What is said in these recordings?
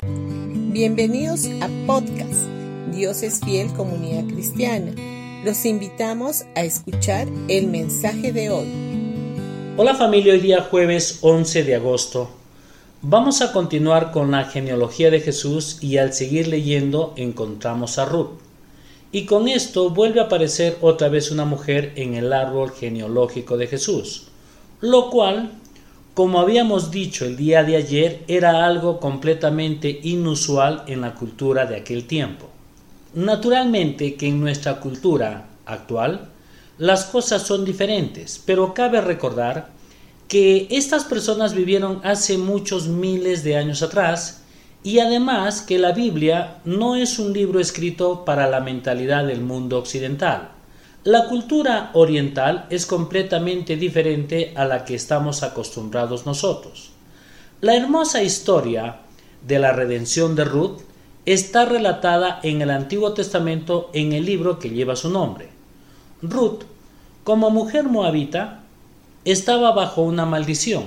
Bienvenidos a podcast Dios es fiel comunidad cristiana. Los invitamos a escuchar el mensaje de hoy. Hola familia, hoy día jueves 11 de agosto. Vamos a continuar con la genealogía de Jesús y al seguir leyendo encontramos a Ruth. Y con esto vuelve a aparecer otra vez una mujer en el árbol genealógico de Jesús, lo cual, como habíamos dicho el día de ayer, era algo completamente inusual en la cultura de aquel tiempo. Naturalmente que en nuestra cultura actual las cosas son diferentes, pero cabe recordar que estas personas vivieron hace muchos miles de años atrás y además que la Biblia no es un libro escrito para la mentalidad del mundo occidental. La cultura oriental es completamente diferente a la que estamos acostumbrados nosotros. La hermosa historia de la redención de Ruth está relatada en el Antiguo Testamento en el libro que lleva su nombre. Ruth, como mujer moabita, estaba bajo una maldición.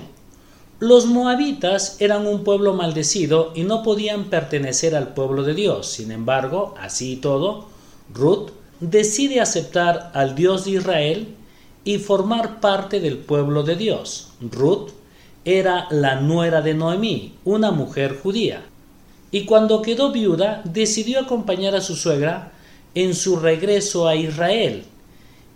Los moabitas eran un pueblo maldecido y no podían pertenecer al pueblo de Dios. Sin embargo, así y todo, Ruth decide aceptar al Dios de Israel y formar parte del pueblo de Dios. Ruth era la nuera de Noemí, una mujer judía y cuando quedó viuda decidió acompañar a su suegra en su regreso a Israel.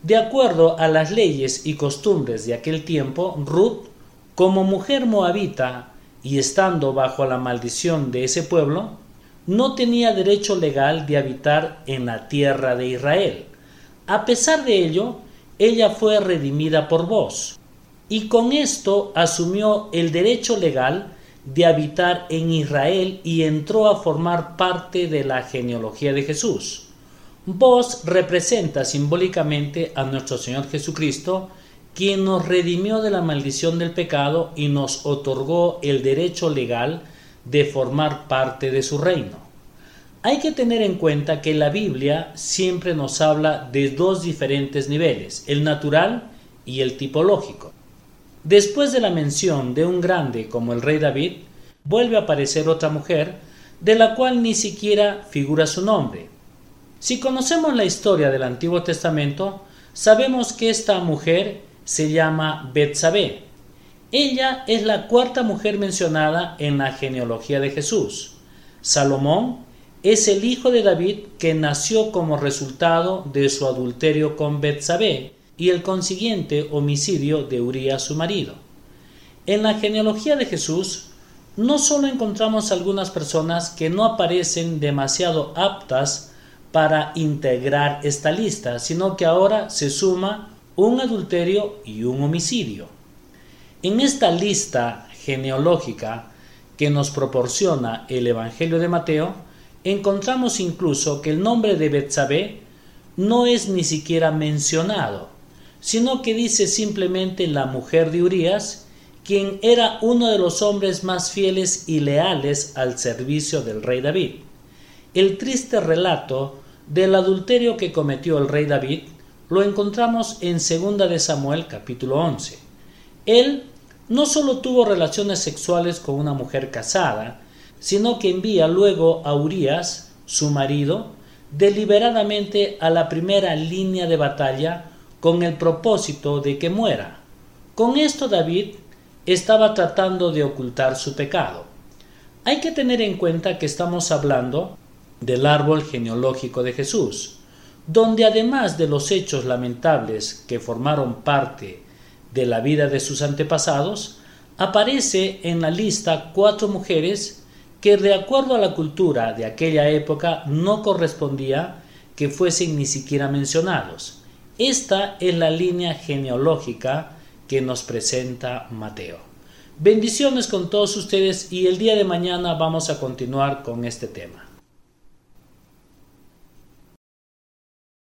De acuerdo a las leyes y costumbres de aquel tiempo, Ruth, como mujer moabita y estando bajo la maldición de ese pueblo, no tenía derecho legal de habitar en la tierra de Israel. A pesar de ello, ella fue redimida por vos, y con esto asumió el derecho legal de habitar en Israel y entró a formar parte de la genealogía de Jesús. Vos representa simbólicamente a nuestro Señor Jesucristo, quien nos redimió de la maldición del pecado y nos otorgó el derecho legal de formar parte de su reino. Hay que tener en cuenta que la Biblia siempre nos habla de dos diferentes niveles, el natural y el tipológico. Después de la mención de un grande como el rey David, vuelve a aparecer otra mujer, de la cual ni siquiera figura su nombre. Si conocemos la historia del Antiguo Testamento, sabemos que esta mujer se llama Betsabé. Ella es la cuarta mujer mencionada en la genealogía de Jesús. Salomón es el hijo de David que nació como resultado de su adulterio con Betsabé, y el consiguiente homicidio de Urías su marido. En la genealogía de Jesús no solo encontramos algunas personas que no aparecen demasiado aptas para integrar esta lista, sino que ahora se suma un adulterio y un homicidio. En esta lista genealógica que nos proporciona el Evangelio de Mateo, encontramos incluso que el nombre de Betsabé no es ni siquiera mencionado sino que dice simplemente la mujer de Urías, quien era uno de los hombres más fieles y leales al servicio del rey David. El triste relato del adulterio que cometió el rey David lo encontramos en 2 de Samuel capítulo 11. Él no solo tuvo relaciones sexuales con una mujer casada, sino que envía luego a Urías, su marido, deliberadamente a la primera línea de batalla con el propósito de que muera. Con esto David estaba tratando de ocultar su pecado. Hay que tener en cuenta que estamos hablando del árbol genealógico de Jesús, donde además de los hechos lamentables que formaron parte de la vida de sus antepasados, aparece en la lista cuatro mujeres que de acuerdo a la cultura de aquella época no correspondía que fuesen ni siquiera mencionados. Esta es la línea genealógica que nos presenta Mateo. Bendiciones con todos ustedes y el día de mañana vamos a continuar con este tema.